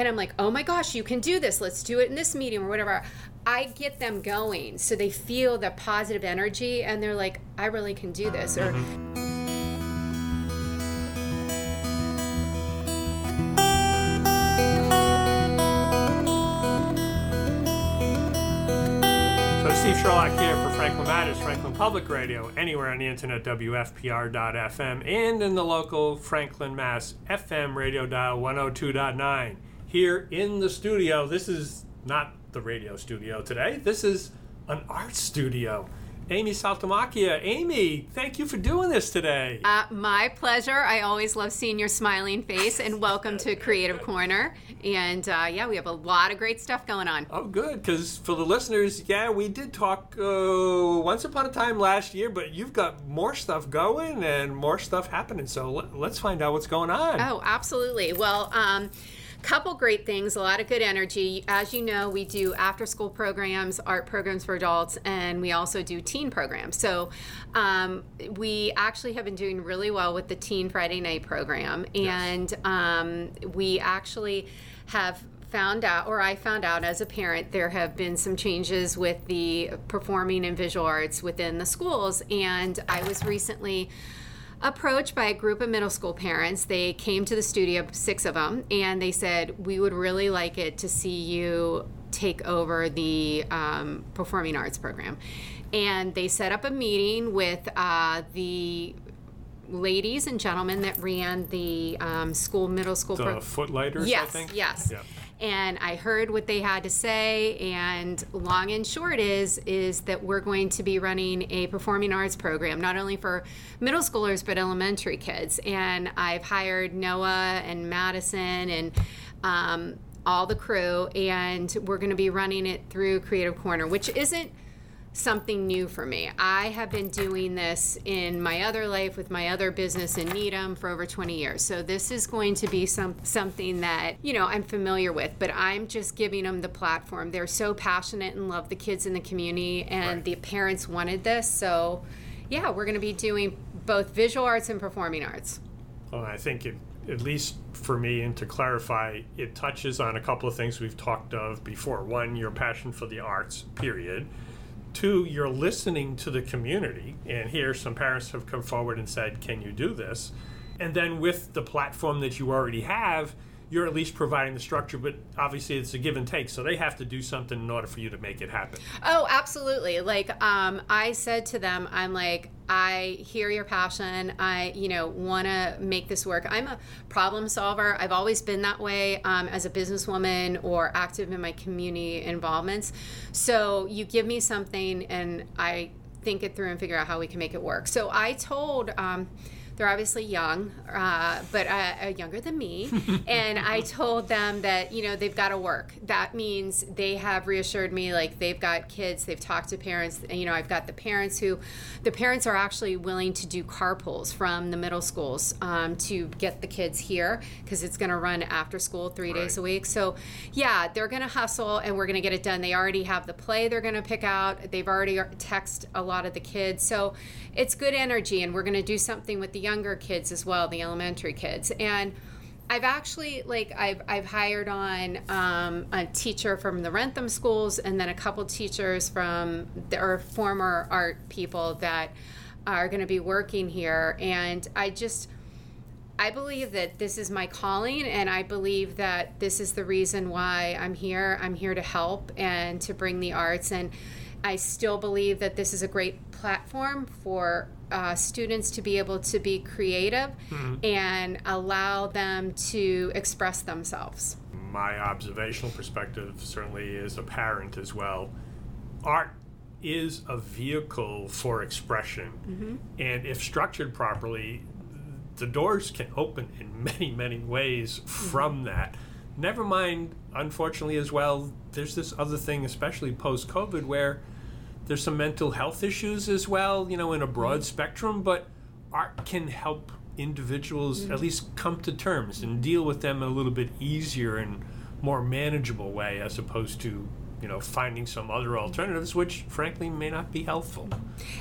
and I'm like, oh my gosh, you can do this. Let's do it in this medium or whatever. I get them going so they feel the positive energy and they're like, I really can do this. Or mm-hmm. So Steve Sherlock here for Franklin Matters, Franklin Public Radio, anywhere on the internet, WFPR.FM, and in the local Franklin, Mass. FM radio dial 102.9. Here in the studio, this is not the radio studio today, this is an art studio. Amy Saltamacchia. Amy, thank you for doing this today. Uh, my pleasure. I always love seeing your smiling face, and welcome to Creative Corner. And uh, yeah, we have a lot of great stuff going on. Oh, good. Because for the listeners, yeah, we did talk uh, once upon a time last year, but you've got more stuff going and more stuff happening. So let, us find out what's going on. Oh, absolutely. Well, um, couple great things, a lot of good energy. As you know, we do after school programs, art programs for adults, and we also do teen programs. So um, we actually have been doing really well with the Teen Friday Night program, and yes. um, we actually have found out, or I found out as a parent, there have been some changes with the performing and visual arts within the schools. And I was recently approached by a group of middle school parents. They came to the studio, six of them, and they said, We would really like it to see you take over the um, performing arts program. And they set up a meeting with uh, the ladies and gentlemen that ran the um, school, middle school. The pro- Footlighters, yes, I think? Yes, yeah and I heard what they had to say. And long and short is is that we're going to be running a performing arts program, not only for middle schoolers but elementary kids. And I've hired Noah and Madison and um, all the crew, and we're going to be running it through Creative Corner, which isn't something new for me. I have been doing this in my other life with my other business in Needham for over 20 years. So this is going to be some something that, you know, I'm familiar with, but I'm just giving them the platform. They're so passionate and love the kids in the community and right. the parents wanted this. So yeah, we're going to be doing both visual arts and performing arts. Well, I think it, at least for me, and to clarify, it touches on a couple of things we've talked of before. One, your passion for the arts, period Two, you're listening to the community, and here some parents have come forward and said, Can you do this? And then with the platform that you already have, you're at least providing the structure, but obviously it's a give and take. So they have to do something in order for you to make it happen. Oh, absolutely. Like um, I said to them, I'm like, I hear your passion. I, you know, want to make this work. I'm a problem solver. I've always been that way um, as a businesswoman or active in my community involvements. So you give me something and I think it through and figure out how we can make it work. So I told, um, they're obviously young, uh, but uh, uh younger than me. and I told them that, you know, they've got to work. That means they have reassured me, like, they've got kids, they've talked to parents. And, you know, I've got the parents who, the parents are actually willing to do car carpools from the middle schools um, to get the kids here because it's going to run after school three right. days a week. So, yeah, they're going to hustle and we're going to get it done. They already have the play they're going to pick out, they've already text a lot of the kids. So it's good energy, and we're going to do something with the younger kids as well, the elementary kids. And I've actually like I've I've hired on um, a teacher from the Wrentham schools, and then a couple teachers from the, or former art people that are going to be working here. And I just I believe that this is my calling, and I believe that this is the reason why I'm here. I'm here to help and to bring the arts and. I still believe that this is a great platform for uh, students to be able to be creative mm-hmm. and allow them to express themselves. My observational perspective certainly is apparent as well. Art is a vehicle for expression, mm-hmm. and if structured properly, the doors can open in many, many ways from mm-hmm. that. Never mind, unfortunately, as well, there's this other thing, especially post COVID, where there's some mental health issues as well, you know, in a broad mm-hmm. spectrum, but art can help individuals mm-hmm. at least come to terms and deal with them a little bit easier and more manageable way as opposed to you know finding some other alternatives which frankly may not be helpful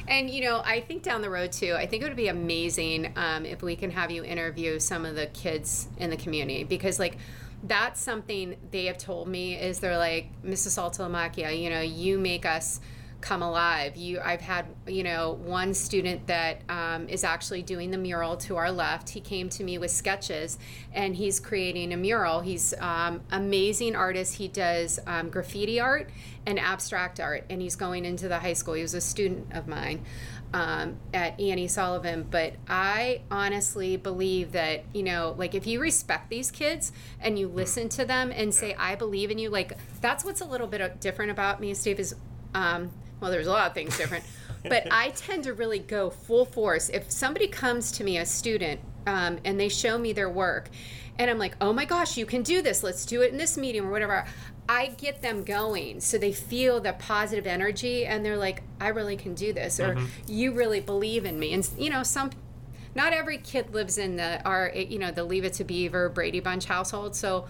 and you know i think down the road too i think it would be amazing um, if we can have you interview some of the kids in the community because like that's something they have told me is they're like, Mrs. Saltalamacchia, you know, you make us come alive. You, I've had, you know, one student that um, is actually doing the mural to our left. He came to me with sketches, and he's creating a mural. He's um, amazing artist. He does um, graffiti art and abstract art, and he's going into the high school. He was a student of mine um, at Annie Sullivan. But I honestly believe that, you know, like if you respect these kids and you listen to them and say, I believe in you, like that's what's a little bit different about me, Steve, is, um, well, there's a lot of things different. but I tend to really go full force. If somebody comes to me, a student, um, and they show me their work, and I'm like, oh my gosh, you can do this. Let's do it in this medium or whatever. I get them going so they feel the positive energy and they're like, I really can do this, or mm-hmm. you really believe in me. And, you know, some, not every kid lives in the, our, you know, the Leave It to Beaver, Brady Bunch household. So,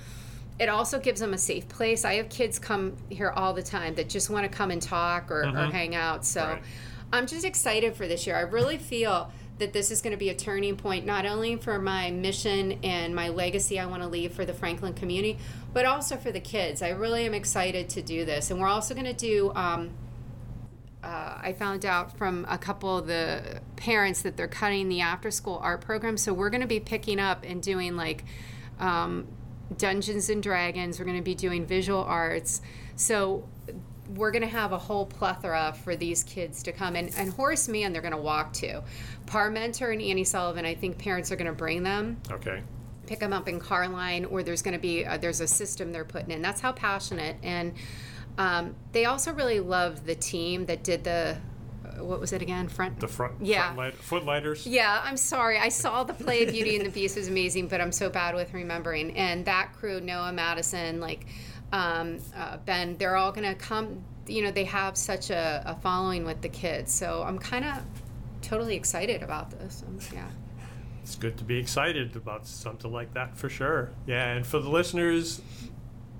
it also gives them a safe place. I have kids come here all the time that just want to come and talk or, mm-hmm. or hang out. So right. I'm just excited for this year. I really feel that this is going to be a turning point not only for my mission and my legacy I want to leave for the Franklin community, but also for the kids. I really am excited to do this. And we're also going to do, um, uh, I found out from a couple of the parents that they're cutting the after school art program. So we're going to be picking up and doing like um, Dungeons and Dragons. We're going to be doing visual arts. So we're going to have a whole plethora for these kids to come and, and Horace Mann they're going to walk to. Parmenter and Annie Sullivan, I think parents are going to bring them. Okay pick them up in Carline, or there's going to be a, there's a system they're putting in. That's how passionate and um, they also really loved the team that did the what was it again? Front the front yeah front light, footlighters. Yeah, I'm sorry. I saw the play Beauty and the Beast was amazing, but I'm so bad with remembering. And that crew, Noah Madison, like um, uh, Ben, they're all gonna come. You know, they have such a, a following with the kids, so I'm kind of totally excited about this. Um, yeah it's good to be excited about something like that for sure. Yeah, and for the listeners,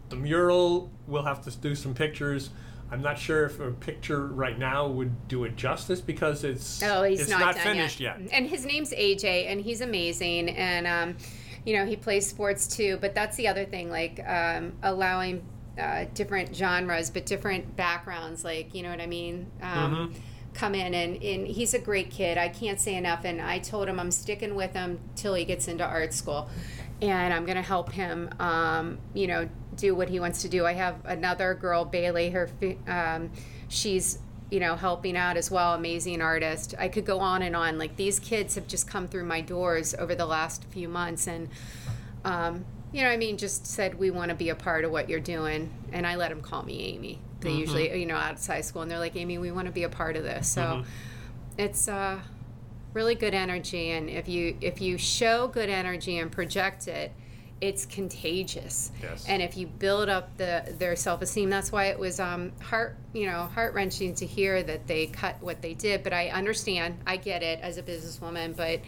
the mural, we'll have to do some pictures. I'm not sure if a picture right now would do it justice because it's oh he's it's not, not finished yet. yet. And his name's AJ, and he's amazing, and um, you know he plays sports too. But that's the other thing, like um, allowing uh, different genres, but different backgrounds. Like you know what I mean. Um, mm-hmm come in and, and he's a great kid. I can't say enough. And I told him I'm sticking with him till he gets into art school. And I'm going to help him, um, you know, do what he wants to do. I have another girl, Bailey, her, um, she's, you know, helping out as well, amazing artist. I could go on and on. Like these kids have just come through my doors over the last few months. And, um, you know, I mean, just said we want to be a part of what you're doing. And I let them call me Amy they mm-hmm. usually, you know, out of high school, and they're like, Amy, we want to be a part of this. So mm-hmm. it's uh, really good energy, and if you if you show good energy and project it, it's contagious. Yes. And if you build up the their self esteem, that's why it was um, heart you know heart wrenching to hear that they cut what they did. But I understand, I get it as a businesswoman, but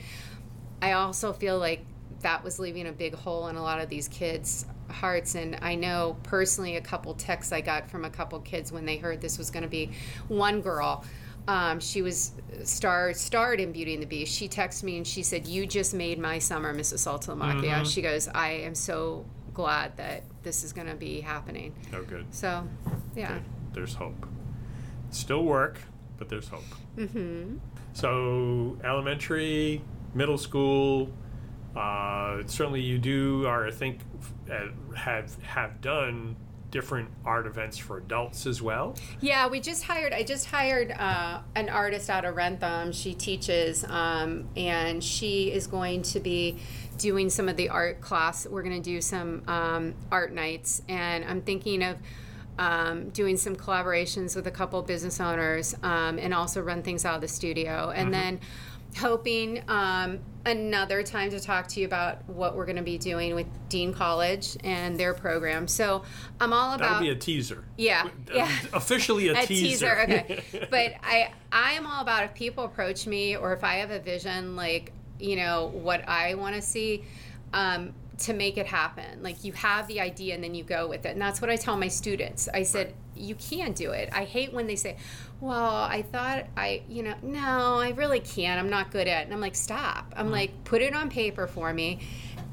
I also feel like that was leaving a big hole in a lot of these kids hearts and i know personally a couple texts i got from a couple kids when they heard this was going to be one girl um, she was star starred in Beauty and the Beast. She texted me and she said, "You just made my summer, Mrs. Saltalamacchia." Mm-hmm. She goes, "I am so glad that this is going to be happening." Oh, good. So, yeah. Good. There's hope. Still work, but there's hope. Mm-hmm. So, elementary, middle school, uh, certainly, you do, or I think uh, have have done different art events for adults as well. Yeah, we just hired. I just hired uh, an artist out of Wrentham. She teaches, um, and she is going to be doing some of the art class. We're going to do some um, art nights, and I'm thinking of. Um, doing some collaborations with a couple business owners um, and also run things out of the studio. And mm-hmm. then hoping um, another time to talk to you about what we're going to be doing with Dean College and their program. So I'm all about. That'll be a teaser. Yeah, yeah. Officially a, a teaser. teaser. Okay, but I I am all about if people approach me or if I have a vision like you know what I want to see. Um, to make it happen. Like you have the idea and then you go with it. And that's what I tell my students. I said. You can do it. I hate when they say, well, I thought I, you know, no, I really can't. I'm not good at it. And I'm like, stop. I'm mm like, put it on paper for me.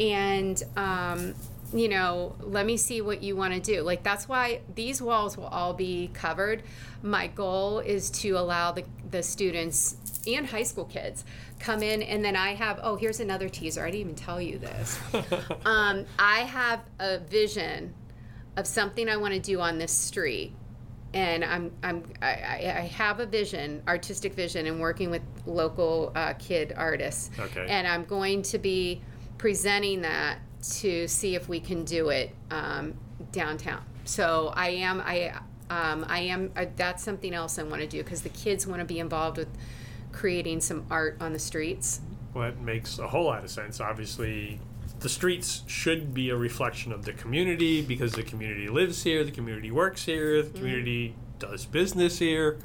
And, um, you know, let me see what you want to do. Like that's why these walls will all be covered. My goal is to allow the, the students and high school kids come in and then I have oh here's another teaser. I didn't even tell you this. um, I have a vision of something I want to do on this street. And I'm, I'm, I, I have a vision, artistic vision, and working with local uh, kid artists. Okay. And I'm going to be presenting that to see if we can do it um, downtown. So I am I um, I am uh, that's something else I want to do because the kids want to be involved with creating some art on the streets. Well, it makes a whole lot of sense. Obviously, the streets should be a reflection of the community because the community lives here, the community works here, the community does business here.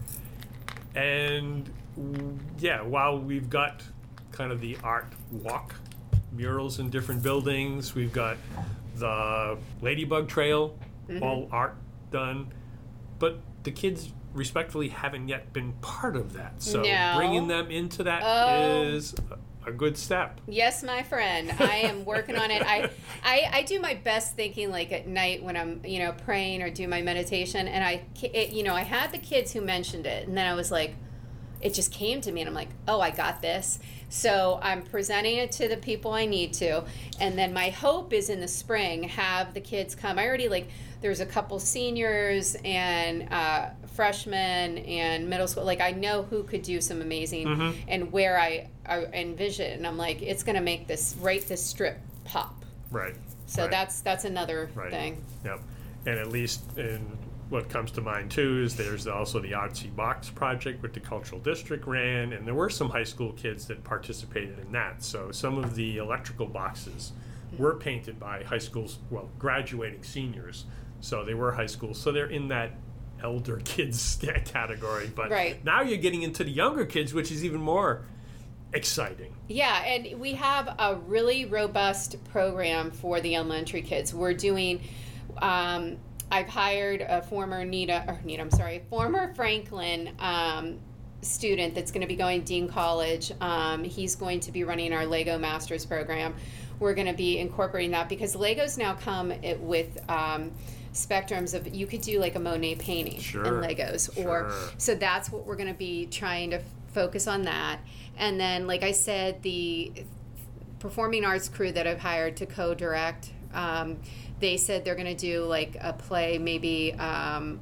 And mm, yeah, while we've got kind of the art walk murals in different buildings, we've got the Ladybug Trail, all art done, but the kids respectfully haven't yet been part of that. So No. bringing them into that Oh. is a good step. Yes, my friend. I am working on it. I, I I do my best thinking like at night when I'm you know praying or do my meditation, and I it, you know I had the kids who mentioned it, and then I was like, it just came to me, and I'm like, oh, I got this. So I'm presenting it to the people I need to, and then my hope is in the spring have the kids come. I already like there's a couple seniors and uh, freshmen and middle school. Like I know who could do some amazing mm-hmm. and where I, I envision. And I'm like, it's gonna make this right this strip pop. Right. So right. that's that's another Right. thing. Yep. And at least in what comes to mind too is there's also the Artsy Box project which the cultural district ran, and there were some high school kids that participated in that. So some of the electrical boxes were painted by high schools, well, graduating seniors. So they were high school. So they're in that elder kids category. But Right. now you're getting into the younger kids, which is even more exciting. Yeah, and we have a really robust program for the elementary kids. We're doing. Um, I've hired a former Nita, or Nita, I'm sorry, former Franklin um, student that's going to be going to Dean College. Um, he's going to be running our Lego Masters program. We're going to be incorporating that because Legos now come with. Um, spectrums of you could do like a Monet painting Sure, in Legos or so that's what we're going to be trying to f- focus on that. And then like i said the performing arts crew that i've hired to co-direct um, they said they're going to do like a play maybe um,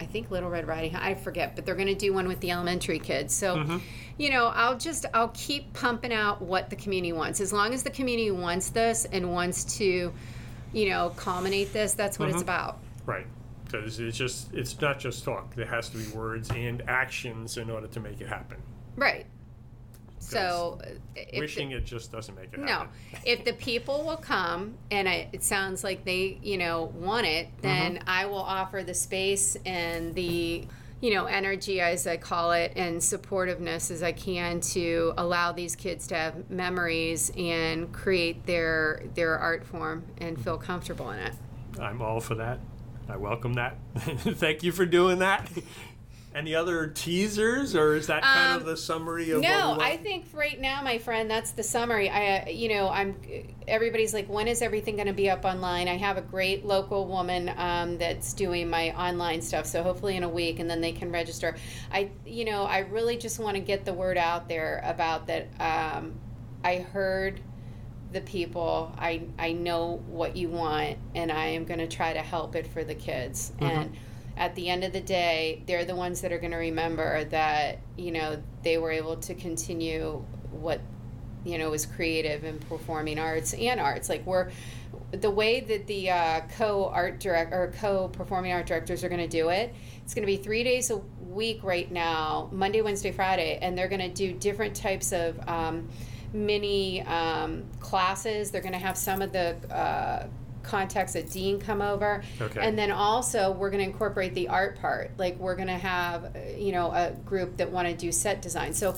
i think little red riding Hood, i forget but they're going to do one with the elementary kids. So you know i'll just i'll keep pumping out what the community wants. As long as the community wants this and wants to you know culminate this that's what it's about Right. Because it's just it's not just talk. There has to be words and actions in order to make it happen. right so uh, if the- Wishing it just doesn't make it No, happen. if the people will come and it, it sounds like they, you know, want it, then I will offer the space and the, you know, energy as I call it and supportiveness as I can to allow these kids to have memories and create their their art form and feel comfortable in it. I'm all for that. I welcome that. Thank you for doing that. Any other teasers, or is that kind of Um, the summary of? what No? I think right now, my friend, that's the summary. I, you know, I'm. Everybody's like, when is everything going to be up online? I have a great local woman um, that's doing my online stuff, so hopefully in a week, and then they can register. I, you know, I really just want to get the word out there about that. Um, I heard the people. I I know what you want, and I am going to try to help it for the kids. And at the end of the day, they're the ones that are going to remember that you know they were able to continue what you know was creative and performing arts and arts. Like we're the way that the uh, co art direct or co performing art directors are going to do it. It's going to be three days a week right now, Monday, Wednesday, Friday, and they're going to do different types of um, mini um, classes. They're going to have some of the uh, contacts at Dean come over, Okay. and then also we're going to incorporate the art part. Like we're going to have you know a group that want to do set design. So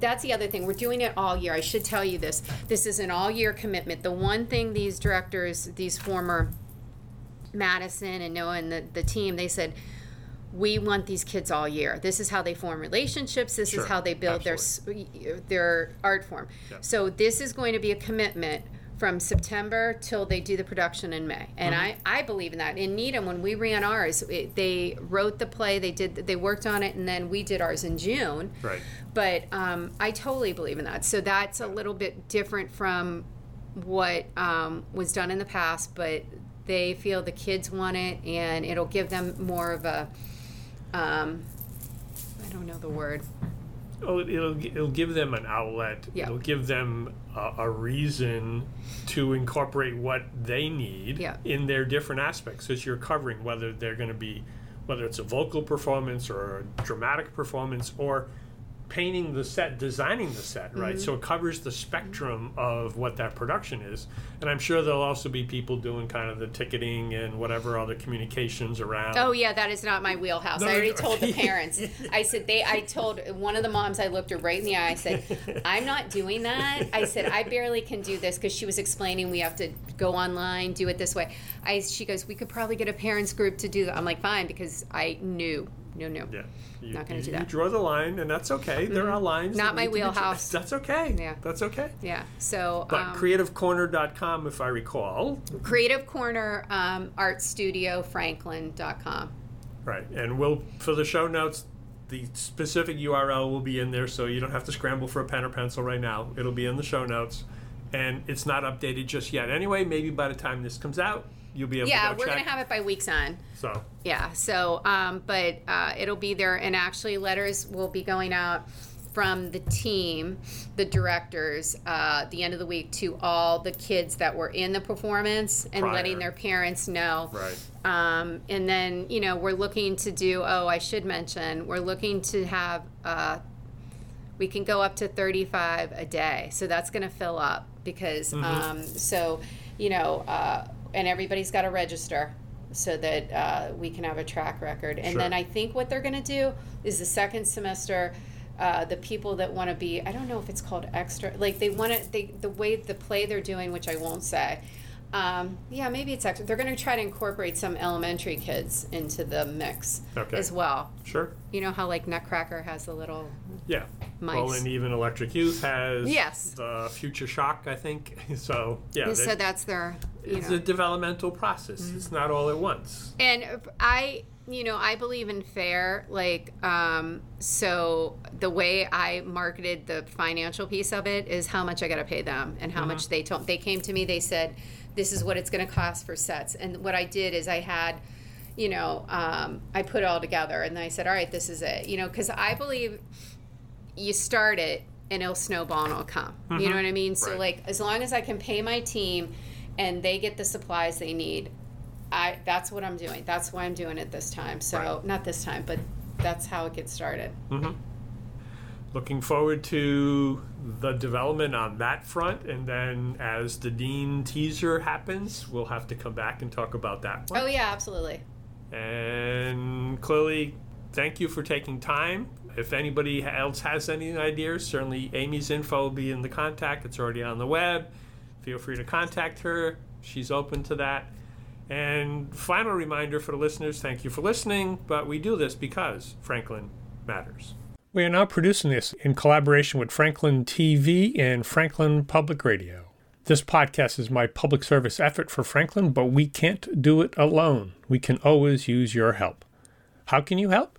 that's the other thing. We're doing it all year. I should tell you this. This is an all year commitment. The one thing these directors, these former Madison and Noah and the, the team, they said, we want these kids all year. This is how they form relationships. This Sure. is how they build their their art form. Yeah. So this is going to be a commitment from September till they do the production in May, and Mm-hmm. I, I believe in that. In Needham, when we ran ours, it, they wrote the play, they did they worked on it, and then we did ours in June. Right. But um, I totally believe in that. So that's a little bit different from what um, was done in the past, but they feel the kids want it, and it'll give them more of a um, I don't know the word. Oh, it'll it'll give them an outlet. It'll give them a, a reason to incorporate what they need in their different aspects. As you're covering whether they're going to be, whether it's a vocal performance or a dramatic performance or painting the set, designing the set, right? Mm-hmm. So it covers the spectrum of what that production is. And I'm sure there'll also be people doing kind of the ticketing and whatever other communications around. Oh yeah, that is not my wheelhouse. No, I already no. told the parents. I said they. I told one of the moms. I looked her right in the eye. I said, "I'm not doing that." I said, "I barely can do this" because she was explaining we have to go online, do it this way. I. She goes, "We could probably get a parents group to do that." I'm like, "Fine," because I knew, no, no. Yeah. You, Not gonna you- do You draw the line, and that's okay. There are lines. Not my need to be dra- wheelhouse. That's okay. Yeah. That's okay. Yeah. So But um, creativecorner.com, if I recall, Creative Corner um, Art Studio Franklin.com. right? And we'll for the show notes, the specific URL will be in there, so you don't have to scramble for a pen or pencil right now. It'll be in the show notes, and it's not updated just yet. Anyway, maybe by the time this comes out, you'll be able Yeah, to go we're check. gonna have it by week's end. so Yeah. So, um, but uh, it'll be there, and actually, letters will be going out from the team, the directors, uh, the end of the week to all the kids that were in the performance and Prior. letting their parents know. right. Um, and then, you know, we're looking to do, oh, I should mention, we're looking to have, uh, we can go up to 35 a day. So that's going to fill up because, um, so, you know, uh, and everybody's got to register so that uh, we can have a track record. And Sure. then I think what they're going to do is the second semester. Uh, the people that want to be, I don't know if it's called extra, like they want to, they the way the play they're doing, which I won't say, um, yeah, maybe it's extra. They're going to try to incorporate some elementary kids into the mix Okay. as well. Sure. You know how like Nutcracker has the little Yeah. Well, and even Electric Youth has Yes. the Future Shock, I think. So yeah, so they- that's their you it's know a developmental process. It's not all at once. and I you know I believe in fair like um so the way I marketed the financial piece of it is how much I got to pay them and how much they told they came to me they said this is what it's going to cost for sets and what I did is I had you know um, I put it all together and then I said all right this is it you know because I believe you start it and it'll snowball and it'll come. You know mm-hmm. what I mean? So Right. like as long as I can pay my team and they get the supplies they need, I that's what I'm doing. That's why I'm doing it this time. So Right. not this time, but that's how it gets started. Mm-hmm. Looking forward to the development on that front, and then as the Dean teaser happens, we'll have to come back and talk about that one. Oh yeah, absolutely. And clearly, thank you for taking time. If anybody else has any ideas, certainly Amy's info will be in the contact. It's already on the web. Feel free to contact her. She's open to that. And final reminder for the listeners thank you for listening, but we do this because Franklin matters. We are now producing this in collaboration with Franklin TV and Franklin Public Radio. This podcast is my public service effort for Franklin, but we can't do it alone. We can always use your help. How can you help?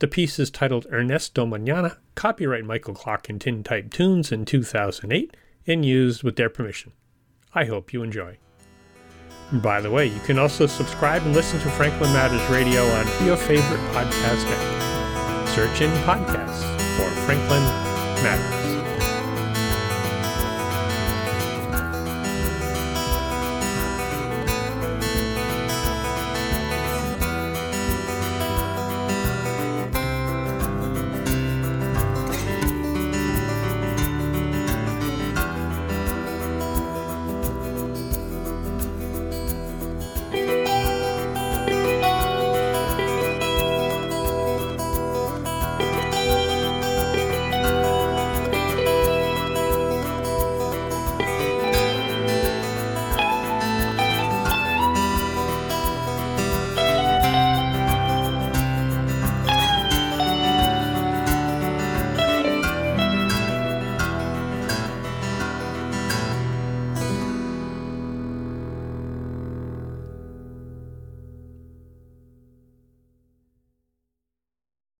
The piece is titled Ernesto Mañana, copyright Michael Clark and Tin Type Tunes in 2008, and used with their permission. I hope you enjoy. And by the way, you can also subscribe and listen to Franklin Matters Radio on your favorite podcast app. Search in podcasts for Franklin Matters.